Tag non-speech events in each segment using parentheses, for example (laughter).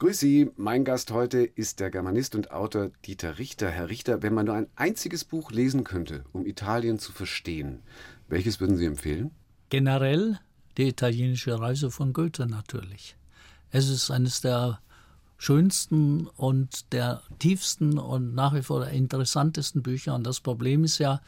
Grüß Sie, mein Gast heute ist der Germanist und Autor Dieter Richter. Herr Richter, wenn man nur ein einziges Buch lesen könnte, um Italien zu verstehen, welches würden Sie empfehlen? Generell die italienische Reise von Goethe natürlich. Es ist eines der schönsten und der tiefsten und nach wie vor der interessantesten Bücher. Und das Problem ist ja,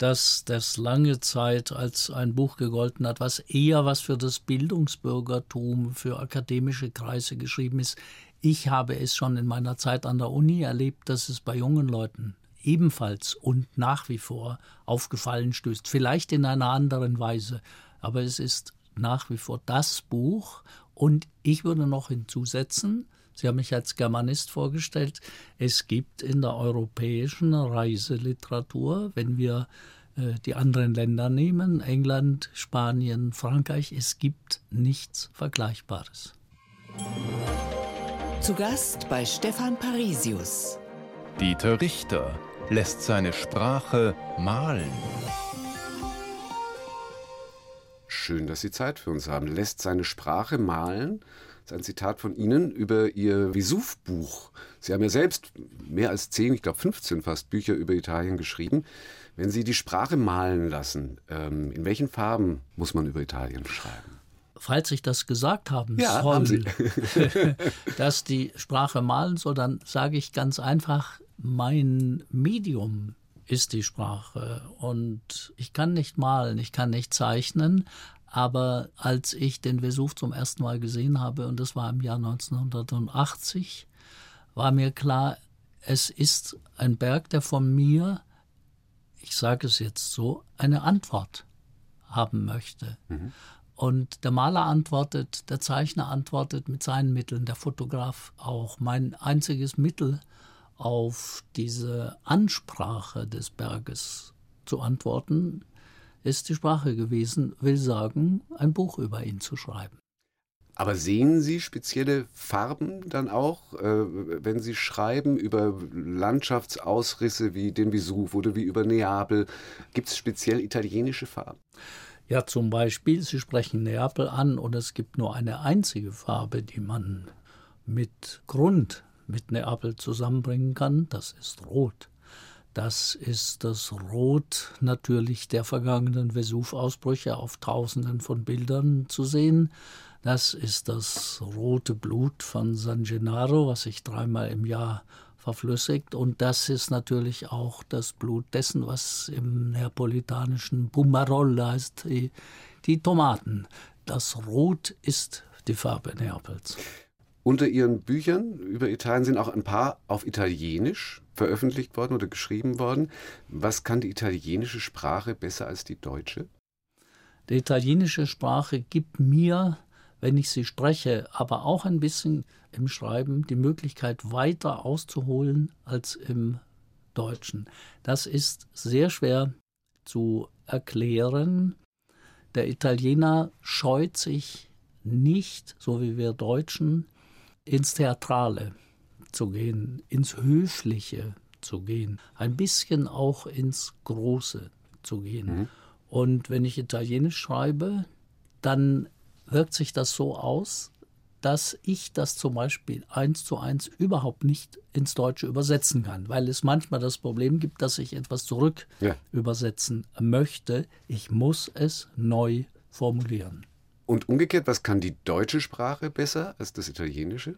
dass das lange Zeit als ein Buch gegolten hat, was eher was für das Bildungsbürgertum, für akademische Kreise geschrieben ist. Ich habe es schon in meiner Zeit an der Uni erlebt, dass es bei jungen Leuten ebenfalls und nach wie vor aufgefallen stößt. Vielleicht in einer anderen Weise, aber es ist nach wie vor das Buch. Und ich würde noch hinzusetzen, Sie haben mich als Germanist vorgestellt. Es gibt in der europäischen Reiseliteratur, wenn wir äh, die anderen Länder nehmen, England, Spanien, Frankreich, es gibt nichts Vergleichbares. Zu Gast bei Stefan Parisius. Dieter Richter lässt seine Sprache malen. Schön, dass Sie Zeit für uns haben. Lässt seine Sprache malen ist ein Zitat von Ihnen über Ihr Vesuv-Buch. Sie haben ja selbst mehr als zehn, ich glaube 15 fast Bücher über Italien geschrieben. Wenn Sie die Sprache malen lassen, ähm, in welchen Farben muss man über Italien schreiben? Falls ich das gesagt haben ja, soll, haben (laughs) (laughs) dass die Sprache malen soll, dann sage ich ganz einfach, mein Medium ist die Sprache und ich kann nicht malen, ich kann nicht zeichnen, aber als ich den Vesuv zum ersten Mal gesehen habe, und das war im Jahr 1980, war mir klar, es ist ein Berg, der von mir, ich sage es jetzt so, eine Antwort haben möchte. Mhm. Und der Maler antwortet, der Zeichner antwortet mit seinen Mitteln, der Fotograf auch. Mein einziges Mittel auf diese Ansprache des Berges zu antworten, ist die Sprache gewesen, will sagen, ein Buch über ihn zu schreiben. Aber sehen Sie spezielle Farben dann auch, äh, wenn Sie schreiben über Landschaftsausrisse wie den Vesuv oder wie über Neapel? Gibt es speziell italienische Farben? Ja, zum Beispiel, Sie sprechen Neapel an und es gibt nur eine einzige Farbe, die man mit Grund mit Neapel zusammenbringen kann, das ist Rot. Das ist das Rot natürlich der vergangenen Vesuv-Ausbrüche auf Tausenden von Bildern zu sehen. Das ist das rote Blut von San Gennaro, was sich dreimal im Jahr verflüssigt. Und das ist natürlich auch das Blut dessen, was im neapolitanischen Bumarol heißt, die, die Tomaten. Das Rot ist die Farbe Neapels. Unter Ihren Büchern über Italien sind auch ein paar auf Italienisch veröffentlicht worden oder geschrieben worden. Was kann die italienische Sprache besser als die deutsche? Die italienische Sprache gibt mir, wenn ich sie spreche, aber auch ein bisschen im Schreiben die Möglichkeit weiter auszuholen als im Deutschen. Das ist sehr schwer zu erklären. Der Italiener scheut sich nicht, so wie wir Deutschen, ins Theatrale zu gehen, ins Höfliche zu gehen, ein bisschen auch ins Große zu gehen. Mhm. Und wenn ich Italienisch schreibe, dann wirkt sich das so aus, dass ich das zum Beispiel eins zu eins überhaupt nicht ins Deutsche übersetzen kann, weil es manchmal das Problem gibt, dass ich etwas zurück ja. übersetzen möchte. Ich muss es neu formulieren. Und umgekehrt, was kann die deutsche Sprache besser als das Italienische?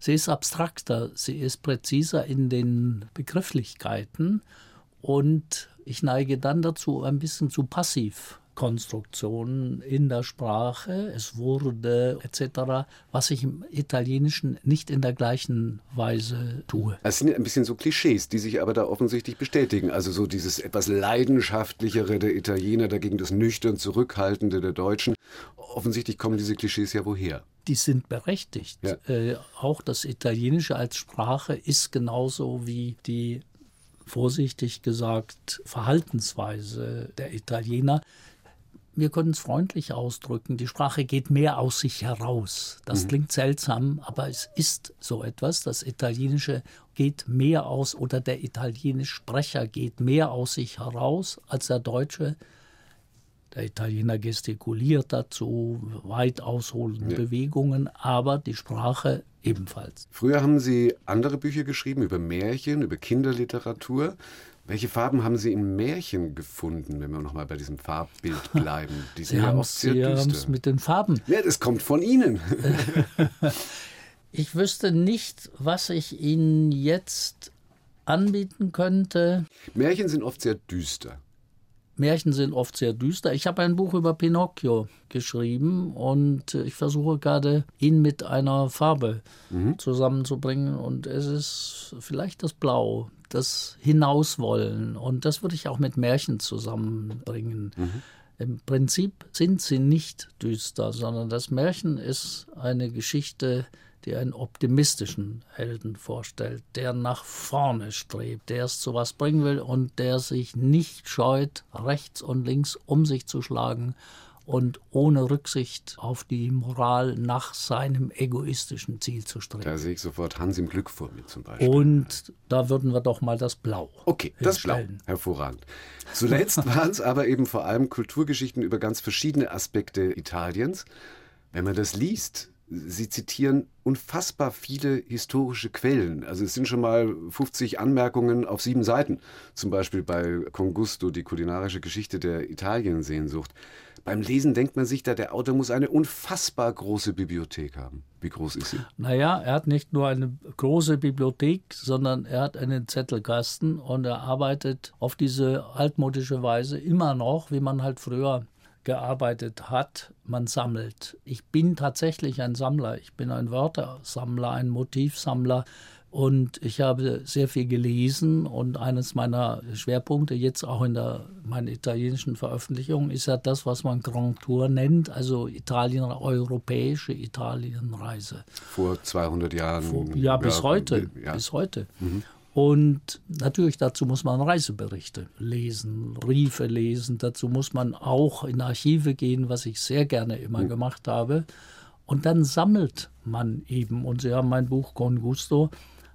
Sie ist abstrakter, sie ist präziser in den Begrifflichkeiten und ich neige dann dazu, ein bisschen zu passiv Konstruktionen in der Sprache, es wurde etc., was ich im Italienischen nicht in der gleichen Weise tue. Es sind ein bisschen so Klischees, die sich aber da offensichtlich bestätigen. Also so dieses etwas leidenschaftlichere der Italiener dagegen das nüchtern zurückhaltende der Deutschen. Offensichtlich kommen diese Klischees ja woher? Die sind berechtigt. Ja. Äh, auch das Italienische als Sprache ist genauso wie die vorsichtig gesagt Verhaltensweise der Italiener wir können es freundlich ausdrücken, die Sprache geht mehr aus sich heraus. Das mhm. klingt seltsam, aber es ist so etwas. Das Italienische geht mehr aus oder der italienische Sprecher geht mehr aus sich heraus als der Deutsche Der Italiener gestikuliert dazu, weit ausholende Ja. Bewegungen, aber die Sprache ebenfalls. Früher haben Sie andere Bücher geschrieben über Märchen, über Kinderliteratur. Welche Farben haben Sie in Märchen gefunden, wenn wir nochmal bei diesem Farbbild (laughs) bleiben? Die sind Sie ja oft sehr Sie düster. mit den Farben. Ja, das kommt von Ihnen. (laughs) Ich wüsste nicht, was ich Ihnen jetzt anbieten könnte. Märchen sind oft sehr düster. Märchen sind oft sehr düster. Ich habe ein Buch über Pinocchio geschrieben und äh, ich versuche gerade, ihn mit einer Farbe zusammenzubringen. Und es ist vielleicht das Blau, das Hinauswollen. Und das würde ich auch mit Märchen zusammenbringen. Im Prinzip sind sie nicht düster, sondern das Märchen ist eine Geschichte, die einen optimistischen Helden vorstellt, der nach vorne strebt, der es zu was bringen will und der sich nicht scheut, rechts und links um sich zu schlagen und ohne Rücksicht auf die Moral nach seinem egoistischen Ziel zu streben. Da sehe ich sofort Hans im Glück vor mir zum Beispiel. Und da würden wir doch mal das Blau. Okay, das Blau. Hervorragend. Zuletzt waren es (laughs) aber eben vor allem Kulturgeschichten über ganz verschiedene Aspekte Italiens. Wenn man das liest, Sie zitieren unfassbar viele historische Quellen. Also es sind schon mal 50 Anmerkungen auf sieben Seiten. Zum Beispiel bei Congusto, die kulinarische Geschichte der Italiensehnsucht. Beim Lesen denkt man sich da, der Autor muss eine unfassbar große Bibliothek haben. Wie groß ist sie? Naja, er hat nicht nur eine große Bibliothek, sondern er hat einen Zettelkasten und er arbeitet auf diese altmodische Weise immer noch, wie man halt früher gearbeitet hat. Man sammelt. Ich bin tatsächlich ein Sammler. Ich bin ein Wörtersammler, ein Motivsammler. Und ich habe sehr viel gelesen und eines meiner Schwerpunkte jetzt auch in der meinen italienischen Veröffentlichungen ist ja das, was man Grand Tour nennt, also Italien, europäische Italienreise. Vor 200 Jahren? Ja, bis heute. Ja. Bis heute. Und natürlich dazu muss man Reiseberichte lesen, Briefe lesen. Dazu muss man auch in Archive gehen, was ich sehr gerne immer gemacht habe. Und dann sammelt man eben. Und Sie haben mein Buch Con Gusto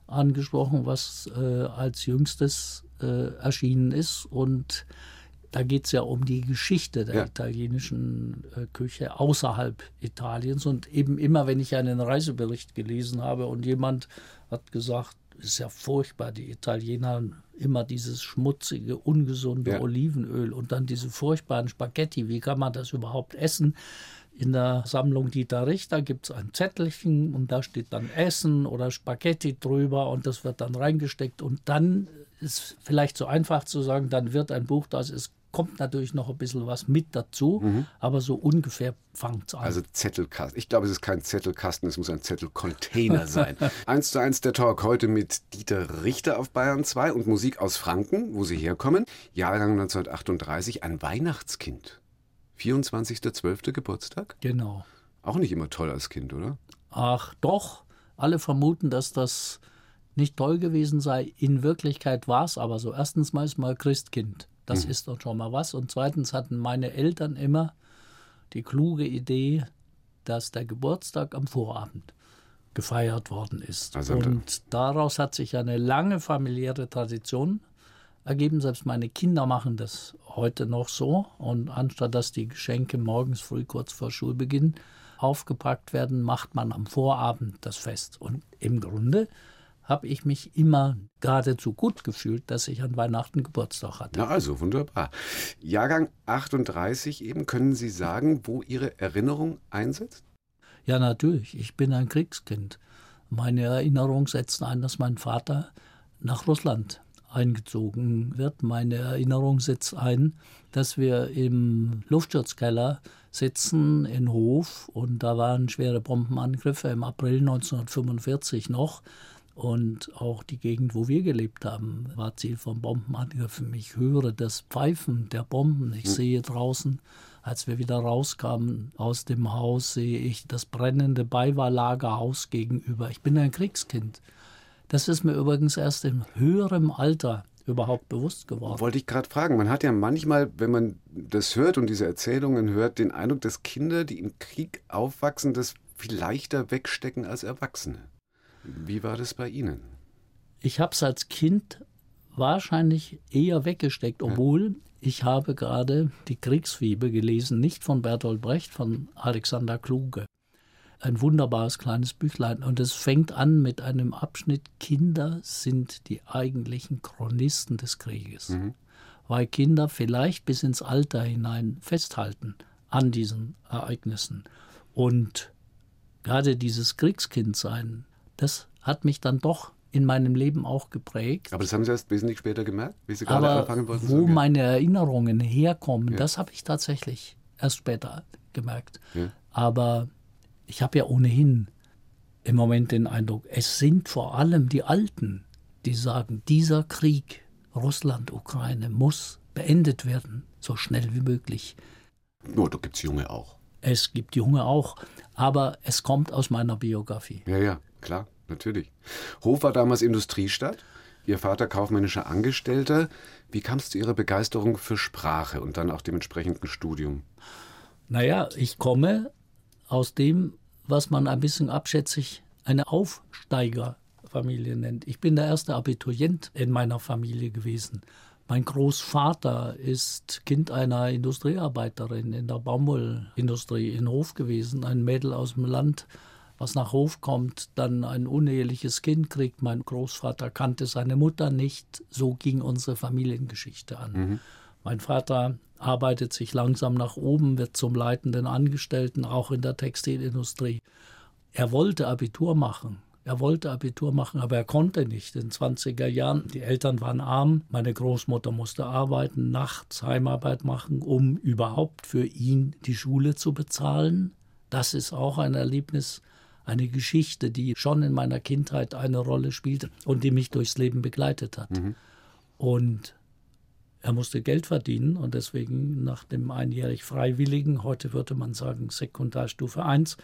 angesprochen, was äh, als jüngstes äh, erschienen ist. Und da geht es ja um die Geschichte der Ja. italienischen äh, Küche außerhalb Italiens. Und eben immer, wenn ich einen Reisebericht gelesen habe und jemand hat gesagt, ist ja furchtbar, die Italiener immer dieses schmutzige, ungesunde Ja. Olivenöl und dann diese furchtbaren Spaghetti. Wie kann man das überhaupt essen? In der Sammlung Dieter Richter gibt es ein Zettelchen und da steht dann Essen oder Spaghetti drüber und das wird dann reingesteckt und dann ist vielleicht so einfach zu sagen, dann wird ein Buch, das ist, kommt natürlich noch ein bisschen was mit dazu, aber so ungefähr fängt es an. Also Zettelkasten. Ich glaube, es ist kein Zettelkasten, es muss ein Zettelcontainer (laughs) sein. eins zu eins der Talk heute mit Dieter Richter auf Bayern 2 und Musik aus Franken, wo Sie herkommen. Jahrgang 1938, ein Weihnachtskind. 24.12. Geburtstag? genau. Auch nicht immer toll als Kind, oder? Ach doch, alle vermuten, dass das nicht toll gewesen sei. In Wirklichkeit war es aber so. Erstens mal ist mal Christkind. Das ist doch schon mal was. Und zweitens hatten meine Eltern immer die kluge Idee, dass der Geburtstag am Vorabend gefeiert worden ist. Also- Und daraus hat sich eine lange familiäre Tradition ergeben. Selbst meine Kinder machen das heute noch so. Und anstatt dass die Geschenke morgens früh kurz vor Schulbeginn aufgepackt werden, macht man am Vorabend das Fest. Und im Grunde habe ich mich immer geradezu gut gefühlt, dass ich an Weihnachten Geburtstag hatte. Na also, wunderbar. Jahrgang 38 eben, können Sie sagen, wo Ihre Erinnerung einsetzt? Ja, natürlich. Ich bin ein Kriegskind. Meine Erinnerung setzt ein, dass mein Vater nach Russland eingezogen wird. Meine Erinnerung setzt ein, dass wir im Luftschutzkeller sitzen in Hof und da waren schwere Bombenangriffe im April 1945 noch. Und auch die Gegend, wo wir gelebt haben, war Ziel von Bombenangriffen. Ich höre das Pfeifen der Bomben. Ich sehe draußen, als wir wieder rauskamen aus dem Haus, sehe ich das brennende Beiwahrlagerhaus gegenüber. Ich bin ein Kriegskind. Das ist mir übrigens erst in höherem Alter überhaupt bewusst geworden. Wollte ich gerade fragen. Man hat ja manchmal, wenn man das hört und diese Erzählungen hört, den Eindruck, dass Kinder, die im Krieg aufwachsen, das viel leichter wegstecken als Erwachsene. Wie war das bei Ihnen? Ich habe es als Kind wahrscheinlich eher weggesteckt, obwohl ich habe gerade die Kriegsfieber gelesen, nicht von Bertolt Brecht, von Alexander Kluge. Ein wunderbares kleines Büchlein. Und es fängt an mit einem Abschnitt, Kinder sind die eigentlichen Chronisten des Krieges. Mhm. Weil Kinder vielleicht bis ins Alter hinein festhalten an diesen Ereignissen. Und gerade dieses Kriegskindsein, das hat mich dann doch in meinem Leben auch geprägt. Aber das haben Sie erst wesentlich später gemerkt, wie Sie gerade Aber anfangen wollten? Wo meine Erinnerungen herkommen, ja. das habe ich tatsächlich erst später gemerkt. Ja. Aber ich habe ja ohnehin im Moment den Eindruck, es sind vor allem die Alten, die sagen, dieser Krieg Russland, Ukraine muss beendet werden, so schnell wie möglich. Nur, da gibt es Junge auch. Es gibt Junge auch, aber es kommt aus meiner Biografie. Ja, ja, klar, natürlich. Hof war damals Industriestadt, Ihr Vater kaufmännischer Angestellter. Wie kam es zu Ihrer Begeisterung für Sprache und dann auch dem entsprechenden Studium? Naja, ich komme aus dem, was man ein bisschen abschätzig eine Aufsteigerfamilie nennt. Ich bin der erste Abiturient in meiner Familie gewesen. Mein Großvater ist Kind einer Industriearbeiterin in der Baumwollindustrie in Hof gewesen, ein Mädel aus dem Land, was nach Hof kommt, dann ein uneheliches Kind kriegt. Mein Großvater kannte seine Mutter nicht. So ging unsere Familiengeschichte an. Mhm. Mein Vater arbeitet sich langsam nach oben, wird zum leitenden Angestellten, auch in der Textilindustrie. Er wollte Abitur machen, er wollte Abitur machen, aber er konnte nicht. In den 20er Jahren, die Eltern waren arm, meine Großmutter musste arbeiten, nachts Heimarbeit machen, um überhaupt für ihn die Schule zu bezahlen. Das ist auch ein Erlebnis, eine Geschichte, die schon in meiner Kindheit eine Rolle spielte und die mich durchs Leben begleitet hat. Mhm. Und er musste Geld verdienen und deswegen nach dem einjährig Freiwilligen, heute würde man sagen Sekundarstufe 1,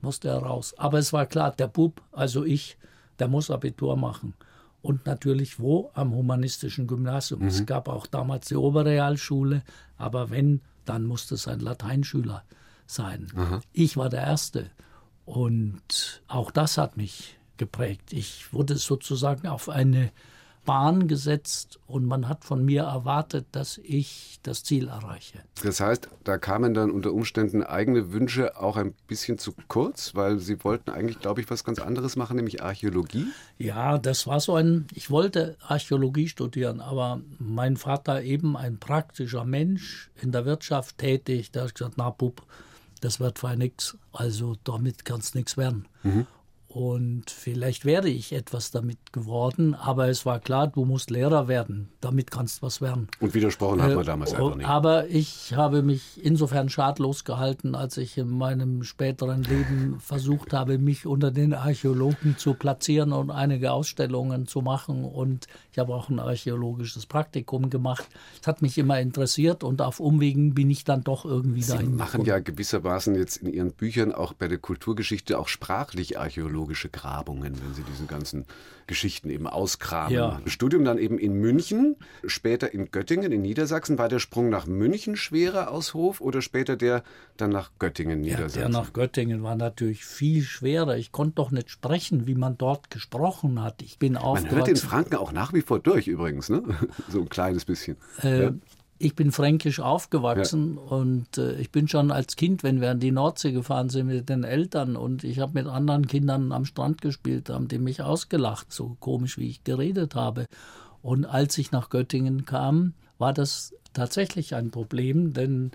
musste er raus. Aber es war klar, der Bub, also ich, der muss Abitur machen. Und natürlich wo? Am humanistischen Gymnasium. Mhm. Es gab auch damals die Oberrealschule, aber wenn, dann musste es ein Lateinschüler sein. Aha. Ich war der Erste. Und auch das hat mich geprägt. Ich wurde sozusagen auf eine Bahn gesetzt und man hat von mir erwartet, dass ich das Ziel erreiche. Das heißt, da kamen dann unter Umständen eigene Wünsche auch ein bisschen zu kurz, weil Sie wollten eigentlich, glaube ich, was ganz anderes machen, nämlich Archäologie? Ja, das war so ein, ich wollte Archäologie studieren, aber mein Vater eben ein praktischer Mensch in der Wirtschaft tätig, der hat gesagt, na Bub, das wird für nichts, also damit kann es nichts werden. Mhm. Und vielleicht wäre ich etwas damit geworden, aber es war klar, du musst Lehrer werden, damit kannst du was werden. Und widersprochen äh, hat man damals einfach nicht. Aber ich habe mich insofern schadlos gehalten, als ich in meinem späteren Leben versucht habe, mich unter den Archäologen zu platzieren und einige Ausstellungen zu machen. Und ich habe auch ein archäologisches Praktikum gemacht. Es hat mich immer interessiert und auf Umwegen bin ich dann doch irgendwie Sie dahin. Sie machen ja gewissermaßen jetzt in Ihren Büchern auch bei der Kulturgeschichte auch sprachlich Archäologie archäologische Grabungen, wenn Sie diesen ganzen Geschichten eben auskramen. Ja. Studium dann eben in München, später in Göttingen in Niedersachsen. War der Sprung nach München schwerer aus Hof oder später der dann nach Göttingen, Niedersachsen? Ja, der nach Göttingen war natürlich viel schwerer. Ich konnte doch nicht sprechen, wie man dort gesprochen hat. Ich bin Man hört den Franken auch nach wie vor durch übrigens, ne? (laughs) so ein kleines bisschen. Äh, ja ich bin fränkisch aufgewachsen ja. und äh, ich bin schon als Kind, wenn wir an die Nordsee gefahren sind mit den Eltern und ich habe mit anderen Kindern am Strand gespielt, haben die mich ausgelacht, so komisch wie ich geredet habe. Und als ich nach Göttingen kam, war das tatsächlich ein Problem, denn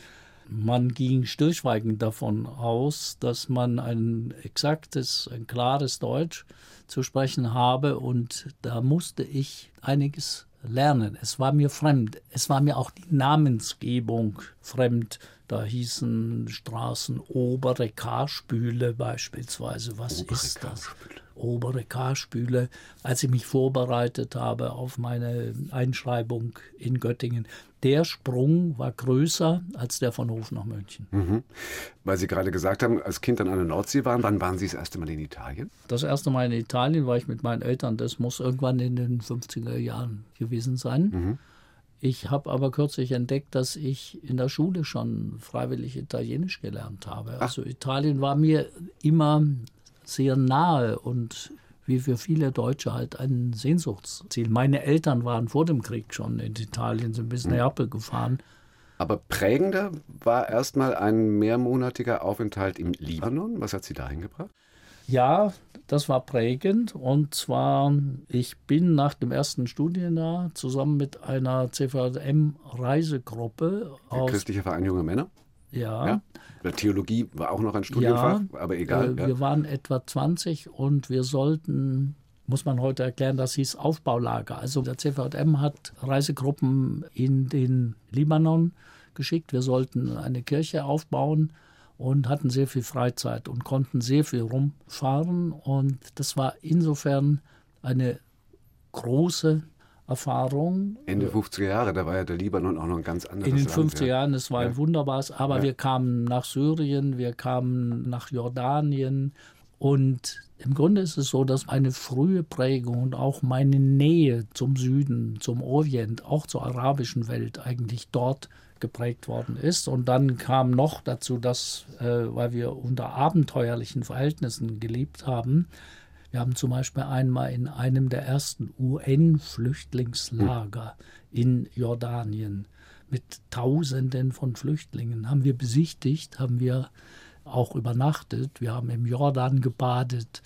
man ging stillschweigend davon aus, dass man ein exaktes, ein klares Deutsch zu sprechen habe und da musste ich einiges lernen. Es war mir fremd. Es war mir auch die Namensgebung fremd. Da hießen Straßen obere Karspüle beispielsweise. Was obere ist das? Karspüle obere Karspüle, als ich mich vorbereitet habe auf meine Einschreibung in Göttingen. Der Sprung war größer als der von Hof nach München. Mhm. Weil Sie gerade gesagt haben, als Kind an der Nordsee waren, wann waren Sie das erste Mal in Italien? Das erste Mal in Italien war ich mit meinen Eltern. Das muss irgendwann in den 50er Jahren gewesen sein. Mhm. Ich habe aber kürzlich entdeckt, dass ich in der Schule schon freiwillig Italienisch gelernt habe. Ach. Also Italien war mir immer sehr nahe und wie für viele Deutsche halt ein Sehnsuchtsziel. Meine Eltern waren vor dem Krieg schon in Italien, sind bis Neapel gefahren. Aber prägender war erstmal ein mehrmonatiger Aufenthalt im Libanon. Was hat Sie dahin gebracht? Ja, das war prägend. Und zwar, ich bin nach dem ersten Studienjahr zusammen mit einer CVM-Reisegruppe aus. Christlicher Verein Junge Männer? Ja. ja. Theologie war auch noch ein Studienfach, ja, aber egal. Äh. Wir waren etwa 20 und wir sollten muss man heute erklären, das hieß Aufbaulager. Also der CVM hat Reisegruppen in den Libanon geschickt. Wir sollten eine Kirche aufbauen und hatten sehr viel Freizeit und konnten sehr viel rumfahren. Und das war insofern eine große Erfahrung. Ende 50er Jahre, da war ja der Libanon auch noch ein ganz anderes In den Land, 50er Jahren, es war ja. ein wunderbares, aber ja. wir kamen nach Syrien, wir kamen nach Jordanien und im Grunde ist es so, dass eine frühe Prägung und auch meine Nähe zum Süden, zum Orient, auch zur arabischen Welt eigentlich dort geprägt worden ist. Und dann kam noch dazu, dass, äh, weil wir unter abenteuerlichen Verhältnissen gelebt haben, wir haben zum Beispiel einmal in einem der ersten UN-Flüchtlingslager in Jordanien mit Tausenden von Flüchtlingen haben wir besichtigt, haben wir auch übernachtet. Wir haben im Jordan gebadet,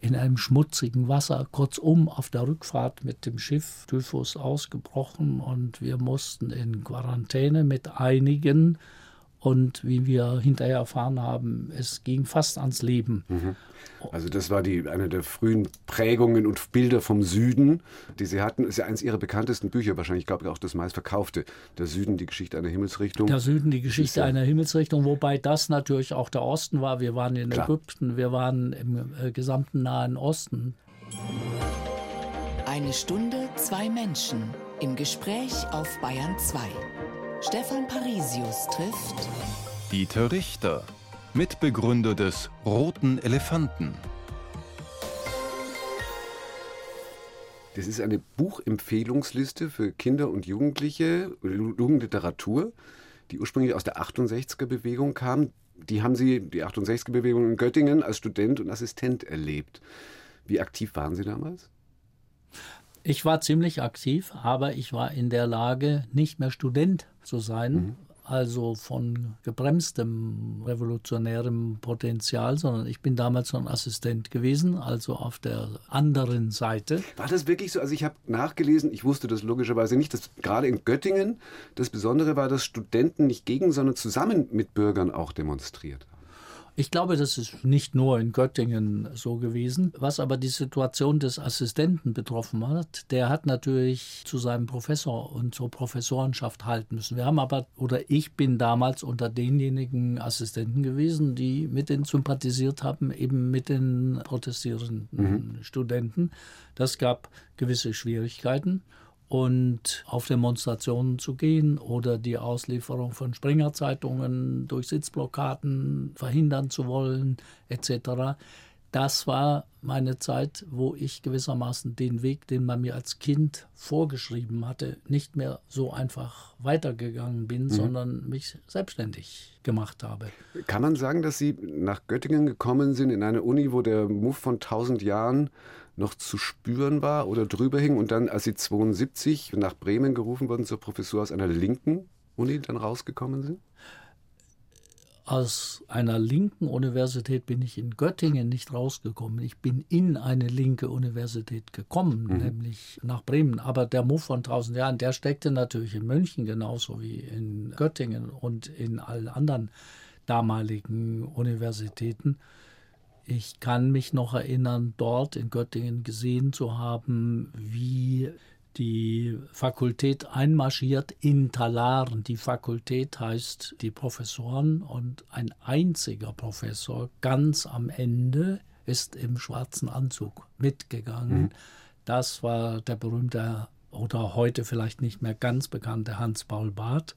in einem schmutzigen Wasser. Kurzum, auf der Rückfahrt mit dem Schiff Typhus ausgebrochen und wir mussten in Quarantäne mit einigen. Und wie wir hinterher erfahren haben, es ging fast ans Leben. Mhm. Also das war die, eine der frühen Prägungen und Bilder vom Süden, die Sie hatten. Das ist ja eines Ihrer bekanntesten Bücher, wahrscheinlich, ich glaube auch das meistverkaufte. Der Süden, die Geschichte einer Himmelsrichtung. Der Süden, die Geschichte ja einer Himmelsrichtung, wobei das natürlich auch der Osten war. Wir waren in Klar. Ägypten, wir waren im äh, gesamten Nahen Osten. Eine Stunde, zwei Menschen im Gespräch auf Bayern 2. Stefan Parisius trifft Dieter Richter, Mitbegründer des Roten Elefanten. Das ist eine Buchempfehlungsliste für Kinder und Jugendliche, Jugendliteratur, die ursprünglich aus der 68er-Bewegung kam. Die haben Sie, die 68er-Bewegung in Göttingen, als Student und Assistent erlebt. Wie aktiv waren Sie damals? Ich war ziemlich aktiv, aber ich war in der Lage, nicht mehr Student zu sein, mhm. also von gebremstem revolutionärem Potenzial, sondern ich bin damals schon Assistent gewesen, also auf der anderen Seite. War das wirklich so? Also ich habe nachgelesen, ich wusste das logischerweise nicht, dass gerade in Göttingen das Besondere war, dass Studenten nicht gegen, sondern zusammen mit Bürgern auch demonstriert haben. Ich glaube, das ist nicht nur in Göttingen so gewesen. Was aber die Situation des Assistenten betroffen hat, der hat natürlich zu seinem Professor und zur Professorenschaft halten müssen. Wir haben aber, oder ich bin damals unter denjenigen Assistenten gewesen, die mit denen sympathisiert haben, eben mit den protestierenden mhm. Studenten. Das gab gewisse Schwierigkeiten und auf Demonstrationen zu gehen oder die Auslieferung von Springerzeitungen durch Sitzblockaden verhindern zu wollen, etc. Das war meine Zeit, wo ich gewissermaßen den Weg, den man mir als Kind vorgeschrieben hatte, nicht mehr so einfach weitergegangen bin, mhm. sondern mich selbstständig gemacht habe. Kann man sagen, dass Sie nach Göttingen gekommen sind, in eine Uni, wo der Move von 1000 Jahren noch zu spüren war oder drüber hing und dann, als Sie 72 nach Bremen gerufen wurden zur Professur aus einer linken Uni dann rausgekommen sind? Aus einer linken Universität bin ich in Göttingen nicht rausgekommen. Ich bin in eine linke Universität gekommen, mhm. nämlich nach Bremen. Aber der Move von 1000 Jahren, der steckte natürlich in München genauso wie in Göttingen und in allen anderen damaligen Universitäten. Ich kann mich noch erinnern, dort in Göttingen gesehen zu haben, wie die Fakultät einmarschiert in Talaren. Die Fakultät heißt die Professoren und ein einziger Professor ganz am Ende ist im schwarzen Anzug mitgegangen. Mhm. Das war der berühmte oder heute vielleicht nicht mehr ganz bekannte Hans-Paul Barth,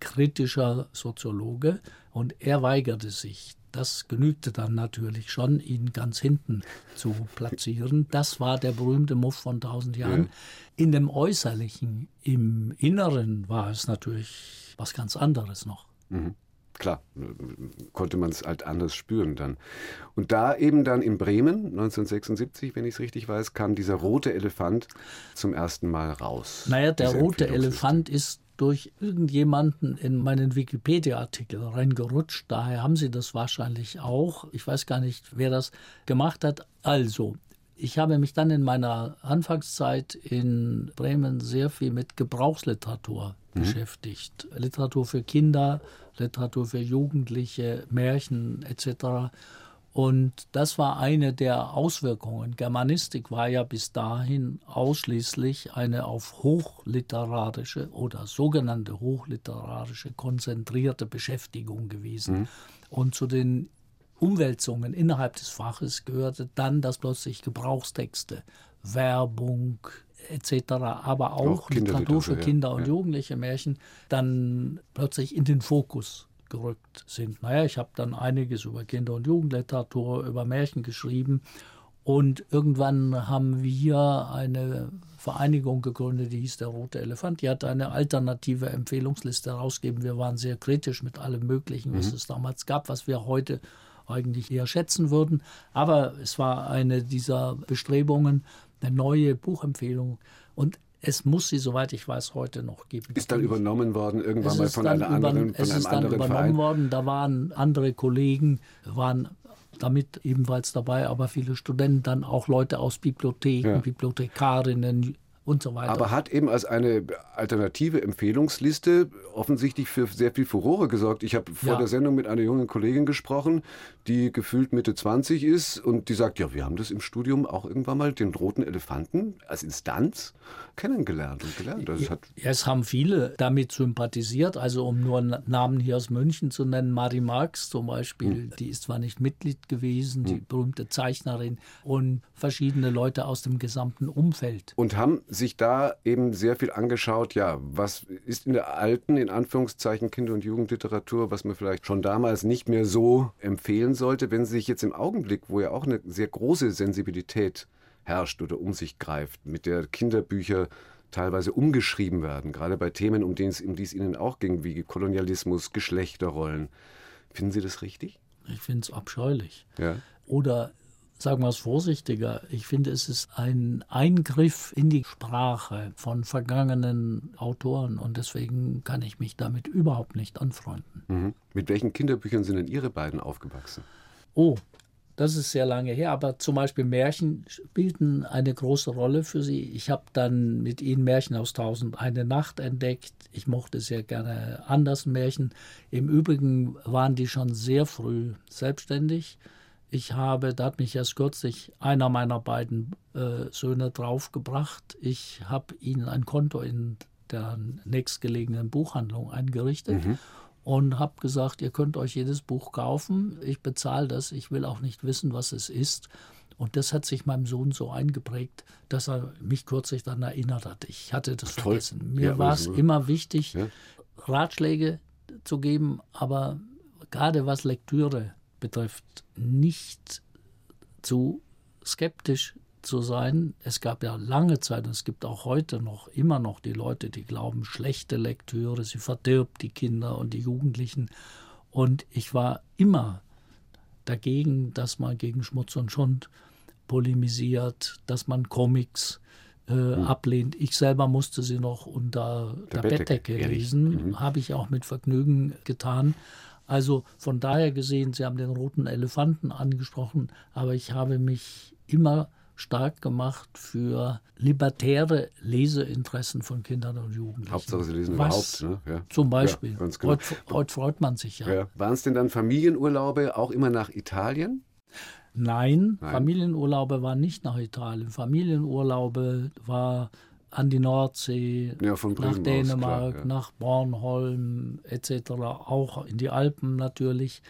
kritischer Soziologe, und er weigerte sich, das genügte dann natürlich schon, ihn ganz hinten zu platzieren. Das war der berühmte Muff von tausend Jahren. Ja. In dem Äußerlichen, im Inneren war es natürlich was ganz anderes noch. Mhm. klar, konnte man es halt anders spüren dann. Und da eben dann in Bremen, 1976, wenn ich es richtig weiß, kam dieser rote Elefant zum ersten Mal raus. Naja, der rote Elefant ist durch irgendjemanden in meinen Wikipedia-Artikel reingerutscht. Daher haben Sie das wahrscheinlich auch. Ich weiß gar nicht, wer das gemacht hat. Also, ich habe mich dann in meiner Anfangszeit in Bremen sehr viel mit Gebrauchsliteratur mhm. beschäftigt. Literatur für Kinder, Literatur für Jugendliche, Märchen etc. Und das war eine der Auswirkungen. Germanistik war ja bis dahin ausschließlich eine auf hochliterarische oder sogenannte hochliterarische konzentrierte Beschäftigung gewesen. Mhm. Und zu den Umwälzungen innerhalb des Faches gehörte dann, dass plötzlich Gebrauchstexte, Werbung etc., aber auch, auch Literatur für Kinder und ja. Jugendliche Märchen dann plötzlich in den Fokus gerückt sind. Naja, ich habe dann einiges über Kinder- und Jugendliteratur, über Märchen geschrieben und irgendwann haben wir eine Vereinigung gegründet, die hieß der Rote Elefant. Die hat eine alternative Empfehlungsliste herausgegeben. Wir waren sehr kritisch mit allem Möglichen, was mhm. es damals gab, was wir heute eigentlich eher schätzen würden. Aber es war eine dieser Bestrebungen, eine neue Buchempfehlung. Und es muss sie, soweit ich weiß, heute noch geben. Ist dann übernommen worden, irgendwann mal von einer anderen Es ist dann übernommen Verein. worden, da waren andere Kollegen, waren damit ebenfalls dabei, aber viele Studenten, dann auch Leute aus Bibliotheken, ja. Bibliothekarinnen, und so weiter. Aber hat eben als eine alternative Empfehlungsliste offensichtlich für sehr viel Furore gesorgt. Ich habe vor ja. der Sendung mit einer jungen Kollegin gesprochen, die gefühlt Mitte 20 ist und die sagt, ja, wir haben das im Studium auch irgendwann mal den roten Elefanten als Instanz kennengelernt und gelernt. Also es, hat es haben viele damit sympathisiert, also um nur Namen hier aus München zu nennen, Marie Marx zum Beispiel, hm. die ist zwar nicht Mitglied gewesen, hm. die berühmte Zeichnerin und verschiedene Leute aus dem gesamten Umfeld. Und haben sich da eben sehr viel angeschaut, ja, was ist in der alten, in Anführungszeichen, Kinder- und Jugendliteratur, was man vielleicht schon damals nicht mehr so empfehlen sollte, wenn Sie sich jetzt im Augenblick, wo ja auch eine sehr große Sensibilität herrscht oder um sich greift, mit der Kinderbücher teilweise umgeschrieben werden, gerade bei Themen, um, den es, um die es Ihnen auch ging, wie Kolonialismus, Geschlechterrollen. Finden Sie das richtig? Ich finde es abscheulich. Ja. Oder sagen wir es vorsichtiger, ich finde, es ist ein Eingriff in die Sprache von vergangenen Autoren und deswegen kann ich mich damit überhaupt nicht anfreunden. Mhm. Mit welchen Kinderbüchern sind denn Ihre beiden aufgewachsen? Oh, das ist sehr lange her, aber zum Beispiel Märchen spielten eine große Rolle für sie. Ich habe dann mit ihnen Märchen aus Tausend eine Nacht entdeckt. Ich mochte sehr gerne anders Märchen. Im Übrigen waren die schon sehr früh selbstständig ich habe, da hat mich erst kürzlich einer meiner beiden äh, Söhne draufgebracht. Ich habe ihnen ein Konto in der nächstgelegenen Buchhandlung eingerichtet mhm. und habe gesagt, ihr könnt euch jedes Buch kaufen. Ich bezahle das. Ich will auch nicht wissen, was es ist. Und das hat sich meinem Sohn so eingeprägt, dass er mich kürzlich dann erinnert hat. Ich hatte das Toll. vergessen. Mir ja, war es immer wichtig, ja. Ratschläge zu geben, aber gerade was Lektüre betrifft, nicht zu skeptisch zu sein. Es gab ja lange Zeit und es gibt auch heute noch immer noch die Leute, die glauben, schlechte Lektüre, sie verdirbt die Kinder und die Jugendlichen. Und ich war immer dagegen, dass man gegen Schmutz und Schund polemisiert, dass man Comics äh, hm. ablehnt. Ich selber musste sie noch unter der, der Bettdecke, lesen, mhm. habe ich auch mit Vergnügen getan. Also von daher gesehen, Sie haben den roten Elefanten angesprochen, aber ich habe mich immer stark gemacht für libertäre Leseinteressen von Kindern und Jugendlichen. Hauptsache, sie lesen Was, überhaupt. Ne? Ja. Zum Beispiel. Ja, genau. heute, heute, freut man sich ja. ja. Waren es denn dann Familienurlaube auch immer nach Italien? Nein, Nein, Familienurlaube waren nicht nach Italien. Familienurlaube war an die Nordsee, ja, nach Dänemark, aus, klar, ja. nach Bornholm etc., auch in die Alpen natürlich.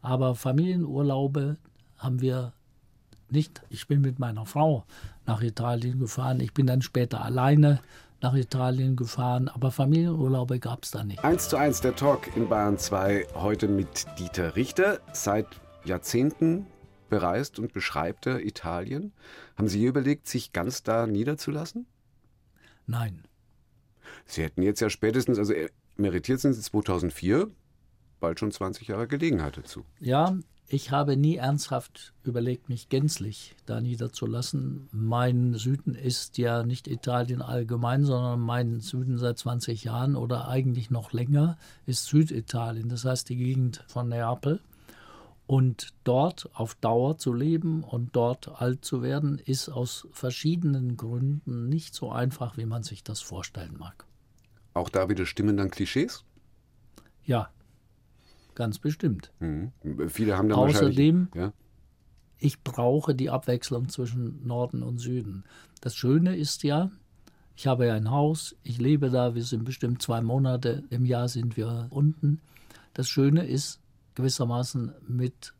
Aber Familienurlaube haben wir nicht. Ich bin mit meiner Frau nach Italien gefahren. Ich bin dann später alleine nach Italien gefahren, aber Familienurlaube gab es da nicht. 1 zu 1 der Talk in Bayern 2 heute mit Dieter Richter. Seit Jahrzehnten bereist und beschreibt er Italien. Haben Sie überlegt, sich ganz da niederzulassen? Nein. Sie hätten jetzt ja spätestens, also emeritiert sind Sie 2004, bald schon 20 Jahre Gelegenheit dazu. Ja, ich habe nie ernsthaft überlegt, mich gänzlich da niederzulassen. Mein Süden ist ja nicht Italien allgemein, sondern mein Süden seit 20 Jahren oder eigentlich noch länger ist Süditalien, das heißt die Gegend von Neapel. Und dort auf Dauer zu leben und dort alt zu werden, ist aus verschiedenen Gründen nicht so einfach, wie man sich das vorstellen mag. Auch da wieder stimmen dann Klischees? Ja, ganz bestimmt. Mhm. Viele haben dann Außerdem, ja? ich brauche die Abwechslung zwischen Norden und Süden. Das Schöne ist ja, ich habe ja ein Haus, ich lebe da, wir sind bestimmt zwei Monate im Jahr sind wir unten. Das Schöne ist gewissermaßen mit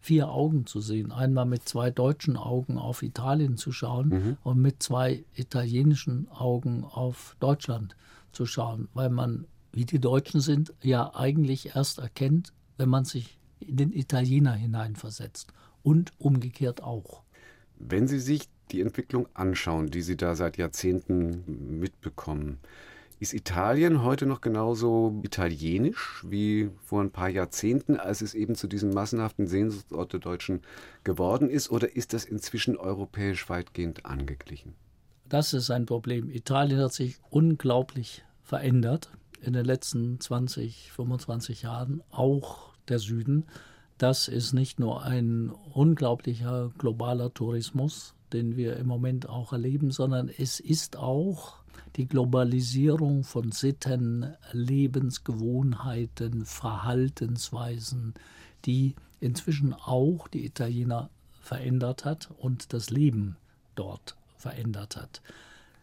vier Augen zu sehen. Einmal mit zwei deutschen Augen auf Italien zu schauen mhm. und mit zwei italienischen Augen auf Deutschland zu schauen, weil man wie die Deutschen sind, ja eigentlich erst erkennt, wenn man sich in den Italiener hineinversetzt. Und umgekehrt auch. Wenn Sie sich die Entwicklung anschauen, die Sie da seit Jahrzehnten mitbekommen, ist Italien heute noch genauso italienisch wie vor ein paar Jahrzehnten, als es eben zu diesem massenhaften Sehnsuchtsort der Deutschen geworden ist? Oder ist das inzwischen europäisch weitgehend angeglichen? Das ist ein Problem. Italien hat sich unglaublich verändert in den letzten 20, 25 Jahren, auch der Süden. Das ist nicht nur ein unglaublicher globaler Tourismus, den wir im Moment auch erleben, sondern es ist auch die Globalisierung von Sitten, Lebensgewohnheiten, Verhaltensweisen, die inzwischen auch die Italiener verändert hat und das Leben dort verändert hat.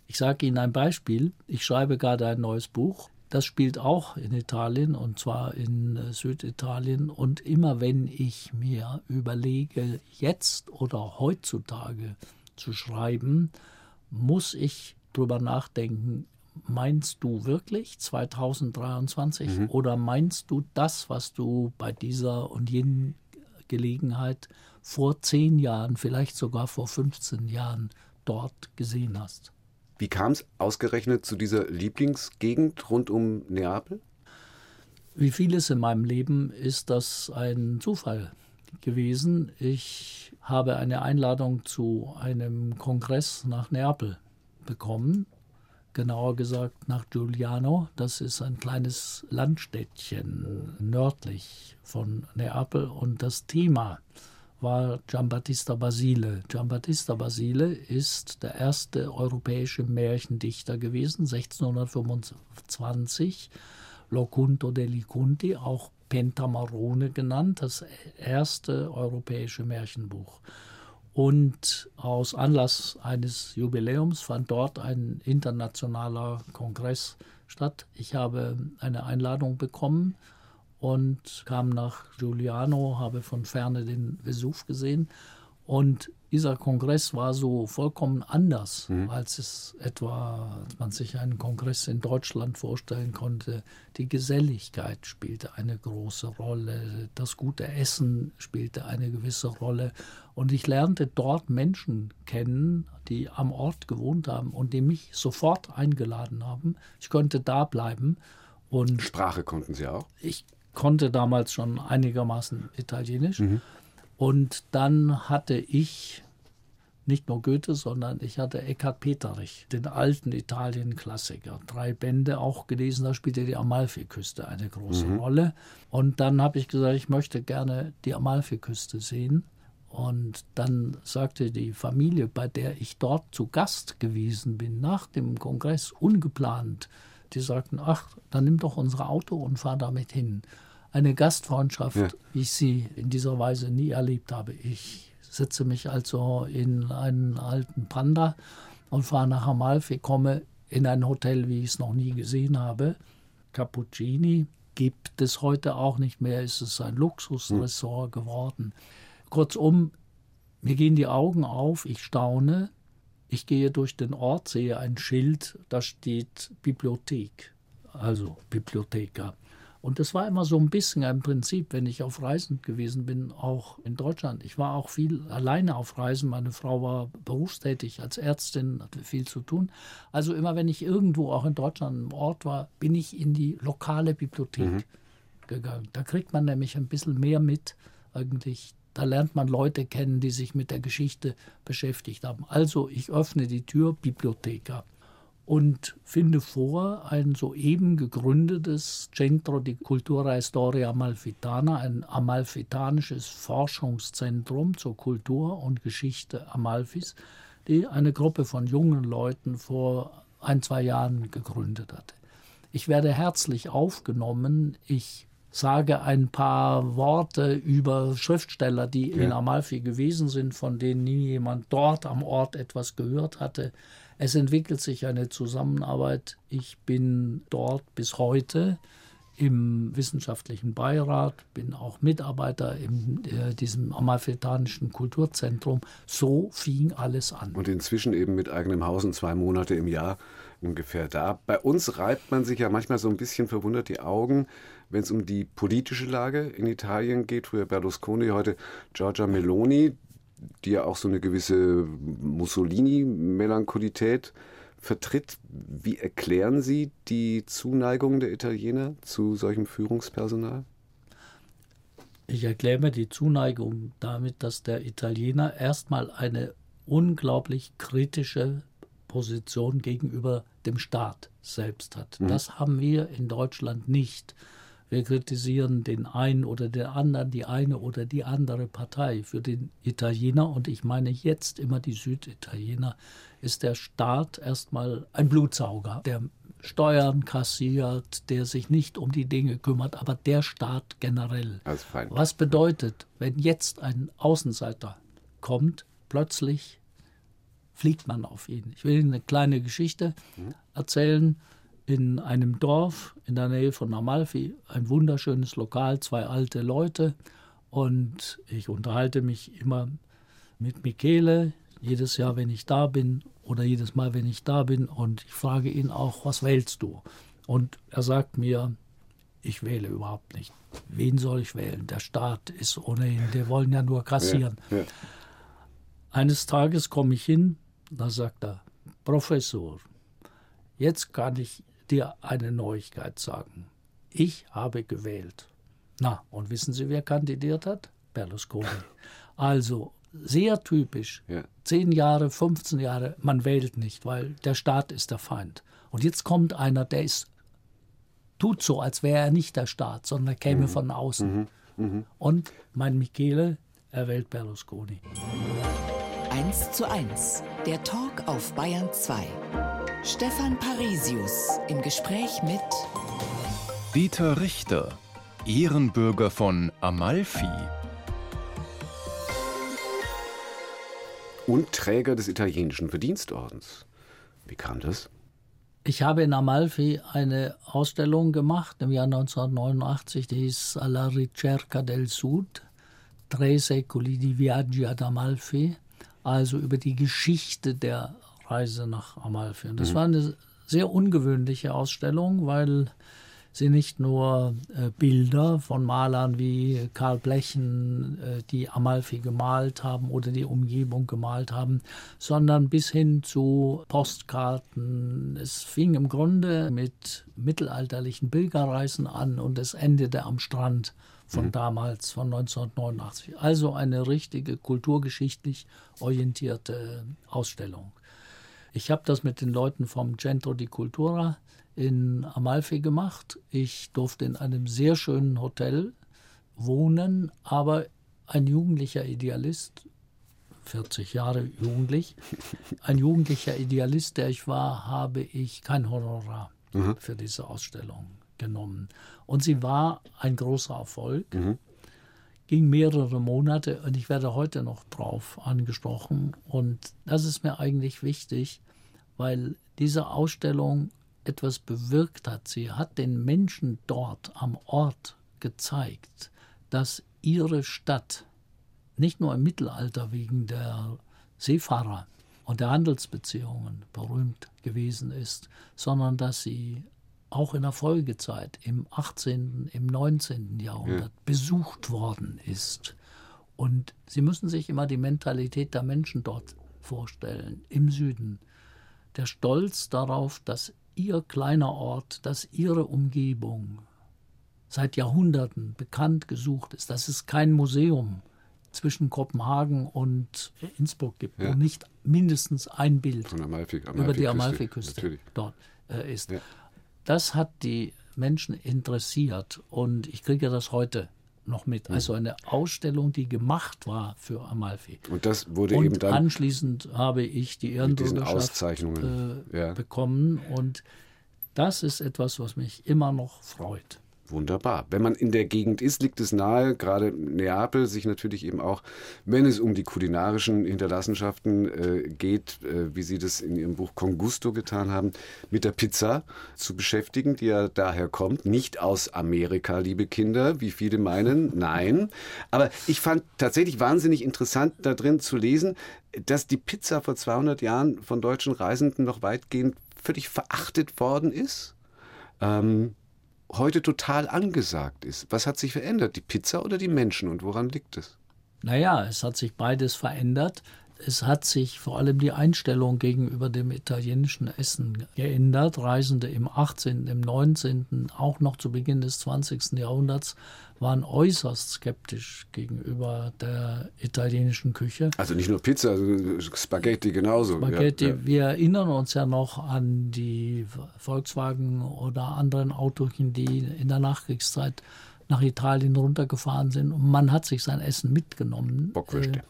Ich sage Ihnen ein Beispiel. Ich schreibe gerade ein neues Buch das spielt auch in Italien und zwar in äh, Süditalien. Und immer wenn ich mir überlege, jetzt oder heutzutage zu schreiben, muss ich drüber nachdenken, meinst du wirklich 2023 mhm. oder meinst du das, was du bei dieser und jenen Gelegenheit vor zehn Jahren, vielleicht sogar vor 15 Jahren dort gesehen hast? Wie kam es ausgerechnet zu dieser Lieblingsgegend rund um Neapel? Wie vieles in meinem Leben ist das ein Zufall gewesen. Ich habe eine Einladung zu einem Kongress nach Neapel bekommen, genauer gesagt nach Giuliano. Das ist ein kleines Landstädtchen nördlich von Neapel und das Thema war Giambattista Basile. Giambattista Basile ist der erste europäische Märchendichter gewesen, 1625. Locunto degli Conti, auch Pentamarone genannt, das erste europäische Märchenbuch. Und aus Anlass eines Jubiläums fand dort ein internationaler Kongress statt. Ich habe eine Einladung bekommen und kam nach Giuliano, habe von ferne den Vesuv gesehen. Und dieser Kongress war so vollkommen anders, mhm. als es etwa, als man sich einen Kongress in Deutschland vorstellen konnte. Die Geselligkeit spielte eine große Rolle, das gute Essen spielte eine gewisse Rolle. Und ich lernte dort Menschen kennen, die am Ort gewohnt haben und die mich sofort eingeladen haben. Ich konnte da bleiben. Und Sprache konnten Sie auch? Ich konnte damals schon einigermaßen Italienisch. Mhm. Und dann hatte ich nicht nur Goethe, sondern ich hatte Eckhard Peterich, den alten Italien-Klassiker. Drei Bände auch gelesen, da spielte die Amalfiküste eine große mhm. Rolle. Und dann habe ich gesagt, ich möchte gerne die Amalfiküste sehen. Und dann sagte die Familie, bei der ich dort zu Gast gewesen bin, nach dem Kongress ungeplant, die sagten, ach, dann nimm doch unser Auto und fahr damit hin. Eine Gastfreundschaft, ja. wie ich sie in dieser Weise nie erlebt habe. Ich setze mich also in einen alten Panda und fahre nach Amalfi, komme in ein Hotel, wie ich es noch nie gesehen habe. Cappuccini gibt es heute auch nicht mehr, es ist ein Luxusressort hm. geworden. Kurzum, mir gehen die Augen auf, ich staune, ich gehe durch den Ort, sehe ein Schild, da steht Bibliothek, also Bibliotheker. Und das war immer so ein bisschen ein Prinzip, wenn ich auf Reisen gewesen bin, auch in Deutschland. Ich war auch viel alleine auf Reisen. Meine Frau war berufstätig als Ärztin, hatte viel zu tun. Also immer, wenn ich irgendwo auch in Deutschland im Ort war, bin ich in die lokale Bibliothek mhm. gegangen. Da kriegt man nämlich ein bisschen mehr mit, eigentlich. Da lernt man Leute kennen, die sich mit der Geschichte beschäftigt haben. Also ich öffne die Tür, Bibliotheker und finde vor ein soeben gegründetes Centro di Cultura e Storia Amalfitana, ein amalfitanisches Forschungszentrum zur Kultur und Geschichte Amalfis, die eine Gruppe von jungen Leuten vor ein, zwei Jahren gegründet hatte. Ich werde herzlich aufgenommen. Ich sage ein paar Worte über Schriftsteller, die ja. in Amalfi gewesen sind, von denen nie jemand dort am Ort etwas gehört hatte. Es entwickelt sich eine Zusammenarbeit. Ich bin dort bis heute im wissenschaftlichen Beirat, bin auch Mitarbeiter in äh, diesem amalfitanischen Kulturzentrum. So fing alles an. Und inzwischen eben mit eigenem Haus und zwei Monate im Jahr ungefähr da. Bei uns reibt man sich ja manchmal so ein bisschen verwundert die Augen, wenn es um die politische Lage in Italien geht. Früher Berlusconi, heute Giorgia Meloni die ja auch so eine gewisse Mussolini-Melancholität vertritt. Wie erklären Sie die Zuneigung der Italiener zu solchem Führungspersonal? Ich erkläre die Zuneigung damit, dass der Italiener erstmal eine unglaublich kritische Position gegenüber dem Staat selbst hat. Mhm. Das haben wir in Deutschland nicht. Wir kritisieren den einen oder den anderen, die eine oder die andere Partei. Für den Italiener, und ich meine jetzt immer die Süditaliener, ist der Staat erstmal ein Blutsauger, der Steuern kassiert, der sich nicht um die Dinge kümmert, aber der Staat generell. Was bedeutet, wenn jetzt ein Außenseiter kommt, plötzlich fliegt man auf ihn. Ich will Ihnen eine kleine Geschichte mhm. erzählen in einem Dorf in der Nähe von Amalfi, ein wunderschönes Lokal, zwei alte Leute. Und ich unterhalte mich immer mit Michele, jedes Jahr, wenn ich da bin oder jedes Mal, wenn ich da bin. Und ich frage ihn auch, was wählst du? Und er sagt mir, ich wähle überhaupt nicht. Wen soll ich wählen? Der Staat ist ohnehin, die wollen ja nur kassieren. Ja, ja. Eines Tages komme ich hin, da sagt er, Professor, jetzt kann ich dir eine Neuigkeit sagen. Ich habe gewählt. Na, und wissen Sie, wer kandidiert hat? Berlusconi. (laughs) Also sehr typisch. Ja. Zehn Jahre, 15 Jahre, man wählt nicht, weil der Staat ist der Feind. Und jetzt kommt einer, der ist, tut so, als wäre er nicht der Staat, sondern käme mhm. von außen. Mhm. Mhm. Und mein Michele, er wählt Berlusconi. 1 zu 1, der Talk auf Bayern 2. Stefan Parisius im Gespräch mit Dieter Richter, Ehrenbürger von Amalfi. Und Träger des italienischen Verdienstordens. Wie kam das? Ich habe in Amalfi eine Ausstellung gemacht im Jahr 1989, die hieß Alla ricerca del Sud, Tre secoli di viaggi ad Amalfi, also über die Geschichte der Reise nach Amalfi. Und das mhm. war eine sehr ungewöhnliche Ausstellung, weil sie nicht nur äh, Bilder von Malern wie Karl Blechen, äh, die Amalfi gemalt haben oder die Umgebung gemalt haben, sondern bis hin zu Postkarten. Es fing im Grunde mit mittelalterlichen Pilgerreisen an und es endete am Strand von mhm. damals, von 1989. Also eine richtige kulturgeschichtlich orientierte Ausstellung. Ich habe das mit den Leuten vom Centro di Cultura in Amalfi gemacht. Ich durfte in einem sehr schönen Hotel wohnen, aber ein jugendlicher Idealist, 40 Jahre jugendlich, (laughs) ein jugendlicher Idealist, der ich war, habe ich kein Honorar mhm. für diese Ausstellung genommen. Und sie war ein großer Erfolg. Mhm ging mehrere Monate und ich werde heute noch drauf angesprochen. Und das ist mir eigentlich wichtig, weil diese Ausstellung etwas bewirkt hat. Sie hat den Menschen dort am Ort gezeigt, dass ihre Stadt nicht nur im Mittelalter wegen der Seefahrer und der Handelsbeziehungen berühmt gewesen ist, sondern dass sie auch in der Folgezeit im 18., im 19. Jahrhundert ja. besucht worden ist. Und Sie müssen sich immer die Mentalität der Menschen dort vorstellen, im Süden. Der Stolz darauf, dass Ihr kleiner Ort, dass Ihre Umgebung seit Jahrhunderten bekannt gesucht ist, dass es kein Museum zwischen Kopenhagen und Innsbruck gibt, Ja. wo nicht mindestens ein Bild Von Amalfi, über die Amalfiküste. Dort äh, ist. Ja. Das hat die Menschen interessiert und ich kriege das heute noch mit. Mhm. Also eine Ausstellung, die gemacht war für Amalfi. Und das wurde eben Und dann anschließend habe ich die Ehrenbürgerschaft Auszeichnungen. äh, ja. bekommen und das ist etwas, was mich immer noch freut. Wunderbar. Wenn man in der Gegend ist, liegt es nahe, gerade Neapel, sich natürlich eben auch, wenn es um die kulinarischen Hinterlassenschaften äh, geht, äh, wie Sie das in Ihrem Buch Con Gusto getan haben, mit der Pizza zu beschäftigen, die ja daher kommt. Nicht aus Amerika, liebe Kinder, wie viele meinen. Nein. Aber ich fand tatsächlich wahnsinnig interessant da drin zu lesen, dass die Pizza vor 200 Jahren von deutschen Reisenden noch weitgehend völlig verachtet worden ist. Ähm, heute total angesagt ist. Was hat sich verändert, die Pizza oder die Menschen und woran liegt es? Naja, es hat sich beides verändert. Es hat sich vor allem die Einstellung gegenüber dem italienischen Essen geändert. Reisende im 18., im 19., auch noch zu Beginn des 20. Jahrhunderts waren äußerst skeptisch gegenüber der italienischen Küche. Also nicht nur Pizza, also Spaghetti genauso. Spaghetti, Ja, ja. wir erinnern uns ja noch an die Volkswagen oder anderen Autochen, die in der Nachkriegszeit nach Italien runtergefahren sind. Und man hat sich sein Essen mitgenommen. Bockwürste. Äh,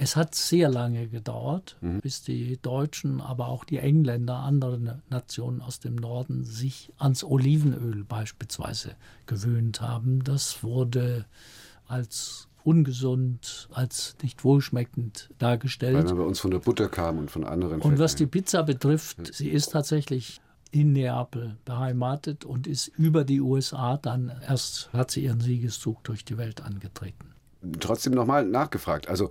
Es hat sehr lange gedauert, Mhm. bis die Deutschen, aber auch die Engländer, andere Na- Nationen aus dem Norden sich ans Olivenöl beispielsweise gewöhnt haben. Das wurde als ungesund, als nicht wohlschmeckend Weil dargestellt. man bei uns von der Butter kam und von anderen Und was die. Pizza betrifft, sie ist tatsächlich in Neapel beheimatet und ist über die USA dann erst hat sie ihren Siegeszug durch die Welt angetreten. Trotzdem nochmal nachgefragt. Also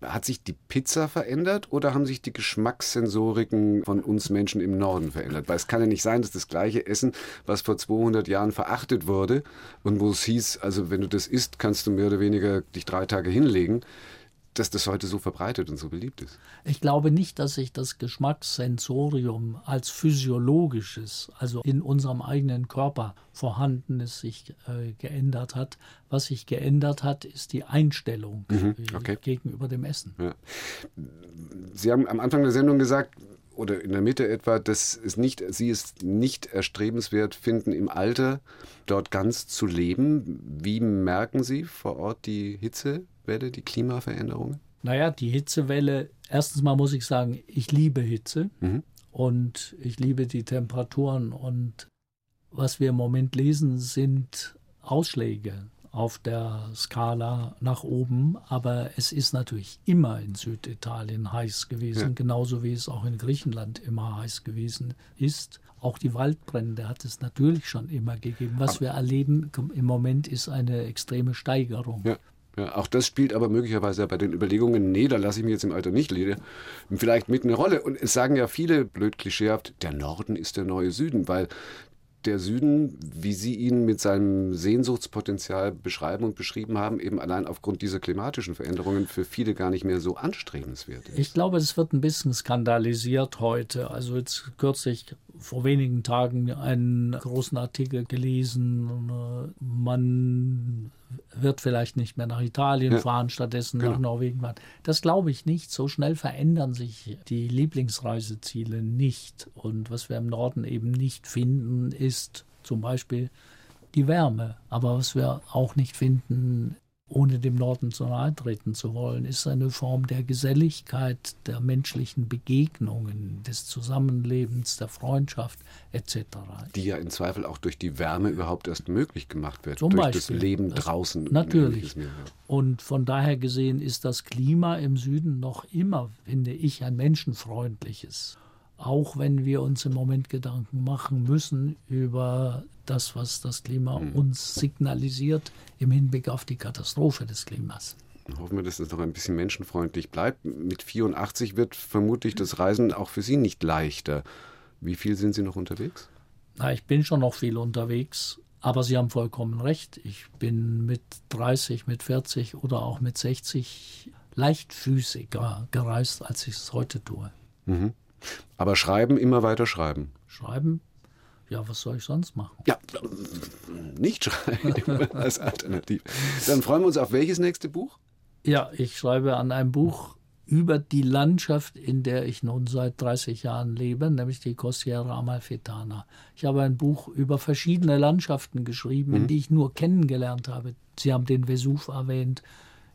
hat sich die Pizza verändert oder haben sich die Geschmackssensoriken von uns Menschen im Norden verändert? Weil es kann ja nicht sein, dass das gleiche Essen, was vor 200 Jahren verachtet wurde und wo es hieß, also wenn du das isst, kannst du mehr oder weniger dich drei Tage hinlegen, dass das heute so verbreitet und so beliebt ist. Ich glaube nicht, dass sich das Geschmackssensorium als physiologisches, also in unserem eigenen Körper vorhandenes, sich äh, geändert hat. Was sich geändert hat, ist die Einstellung äh, okay. gegenüber dem Essen. Ja. Sie haben am Anfang der Sendung gesagt, oder in der Mitte etwa, dass es nicht, Sie es nicht erstrebenswert finden, im Alter dort ganz zu leben. Wie merken Sie vor Ort die Hitzewelle, die Klimaveränderungen? Naja, die Hitzewelle, erstens mal muss ich sagen, ich liebe Hitze Mhm. und ich liebe die Temperaturen und was wir im Moment lesen, sind Ausschläge auf der Skala nach oben, aber es ist natürlich immer in Süditalien heiß gewesen, Ja. genauso wie es auch in Griechenland immer heiß gewesen ist. Auch die Waldbrände hat es natürlich schon immer gegeben. Was wir erleben im Moment ist eine extreme Steigerung. Ja. Ja, auch das spielt aber möglicherweise bei den Überlegungen, nee, da lasse ich mich jetzt im Alter nicht leben, vielleicht mit eine Rolle. Und es sagen ja viele, blöd klischeehaft, der Norden ist der neue Süden, weil der Süden, wie Sie ihn mit seinem Sehnsuchtspotenzial beschreiben und beschrieben haben, eben allein aufgrund dieser klimatischen Veränderungen für viele gar nicht mehr so anstrebenswert ist. Ich glaube, es wird ein bisschen skandalisiert heute. Also jetzt kürzlich vor wenigen Tagen einen großen Artikel gelesen. Man wird vielleicht nicht mehr nach Italien Ja, fahren, stattdessen genau. nach Norwegen fahren. Das glaube ich nicht. So schnell verändern sich die Lieblingsreiseziele nicht. Und was wir im Norden eben nicht finden, ist zum Beispiel die Wärme. Aber was wir auch nicht finden, ohne dem Norden zu nahe treten zu wollen, ist eine Form der Geselligkeit, der menschlichen Begegnungen, des Zusammenlebens, der Freundschaft etc. Die ja im Zweifel auch durch die Wärme überhaupt erst möglich gemacht wird. Zum durch das Beispiel. Leben Das- draußen. natürlich. Ja. Und von daher gesehen ist das Klima im Süden noch immer, finde ich, ein menschenfreundliches. Auch wenn wir uns im Moment Gedanken machen müssen über das, was das Klima Hm. uns signalisiert im Hinblick auf die Katastrophe des Klimas. Hoffen wir, dass es noch ein bisschen menschenfreundlich bleibt. Mit 84 wird vermutlich das Reisen auch für Sie nicht leichter. Wie viel sind Sie noch unterwegs? Na, ich bin schon noch viel unterwegs, aber Sie haben vollkommen recht. Ich bin mit 30, mit 40 oder auch mit 60 leichtfüßiger gereist, als ich es heute tue. Aber schreiben, immer weiter schreiben. Schreiben, Ja, was soll ich sonst machen? Ja, (laughs) nicht schreiben (laughs) als Alternative. Dann freuen wir uns auf welches nächste Buch? Ja, ich schreibe an einem Buch über die Landschaft, in der ich nun seit 30 Jahren lebe, nämlich die Costiera Amalfitana. Ich habe ein Buch über verschiedene Landschaften geschrieben, mhm. die ich nur kennengelernt habe. Sie haben den Vesuv erwähnt.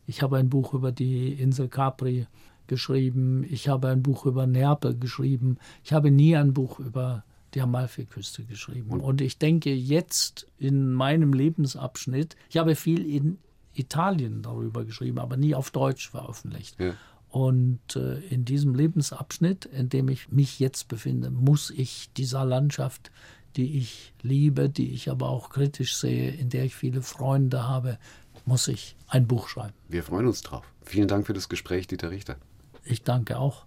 Ich habe ein Buch über die Insel Capri geschrieben. Ich habe ein Buch über Neapel geschrieben. Ich habe nie ein Buch über die Amalfiküste geschrieben. Und ich denke jetzt in meinem Lebensabschnitt, ich habe viel in Italien darüber geschrieben, aber nie auf Deutsch veröffentlicht. Ja. Und äh, in diesem Lebensabschnitt, in dem ich mich jetzt befinde, muss ich dieser Landschaft, die ich liebe, die ich aber auch kritisch sehe, in der ich viele Freunde habe, muss ich ein Buch schreiben. Wir freuen uns drauf. Vielen Dank für das Gespräch, Dieter Richter. Ich danke auch.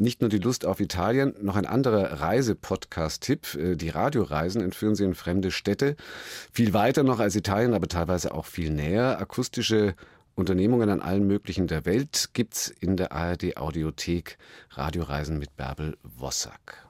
Nicht nur die Lust auf Italien, noch ein anderer Reisepodcast-Tipp. Äh, die Radioreisen entführen Sie in fremde Städte. Viel weiter noch als Italien, aber teilweise auch viel näher. Akustische Unternehmungen an allen möglichen der Welt gibt's in der ARD Audiothek Radioreisen mit Bärbel Wossack.